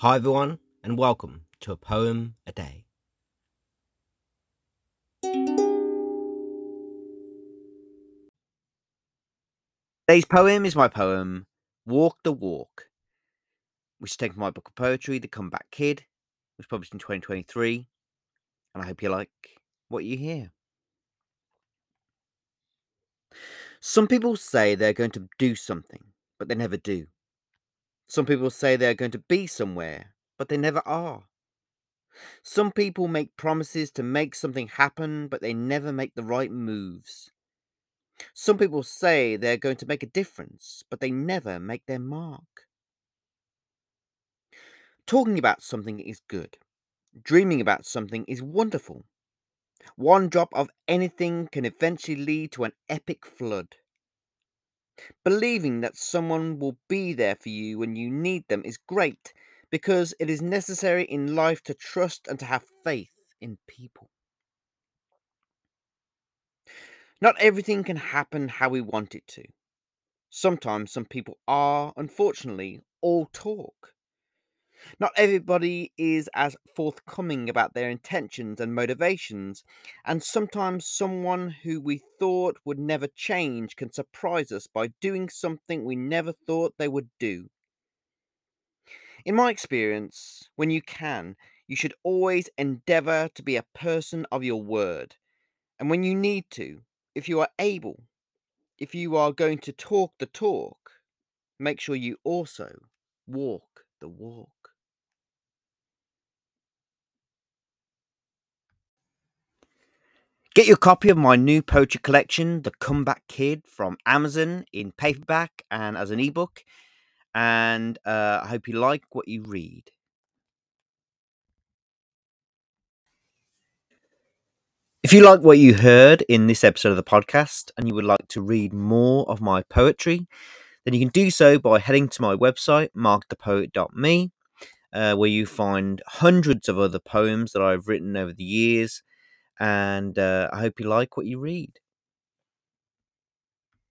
Hi, everyone, and welcome to a poem a day. Today's poem is my poem, Walk the Walk, which is taken from my book of poetry, The Comeback Kid, which was published in 2023. And I hope you like what you hear. Some people say they're going to do something, but they never do. Some people say they're going to be somewhere, but they never are. Some people make promises to make something happen, but they never make the right moves. Some people say they're going to make a difference, but they never make their mark. Talking about something is good. Dreaming about something is wonderful. One drop of anything can eventually lead to an epic flood. Believing that someone will be there for you when you need them is great because it is necessary in life to trust and to have faith in people. Not everything can happen how we want it to. Sometimes some people are, unfortunately, all talk. Not everybody is as forthcoming about their intentions and motivations, and sometimes someone who we thought would never change can surprise us by doing something we never thought they would do. In my experience, when you can, you should always endeavor to be a person of your word. And when you need to, if you are able, if you are going to talk the talk, make sure you also walk the walk. Get your copy of my new poetry collection, The Comeback Kid, from Amazon in paperback and as an ebook. And uh, I hope you like what you read. If you like what you heard in this episode of the podcast and you would like to read more of my poetry, then you can do so by heading to my website, markthepoet.me, uh, where you find hundreds of other poems that I've written over the years. And uh, I hope you like what you read.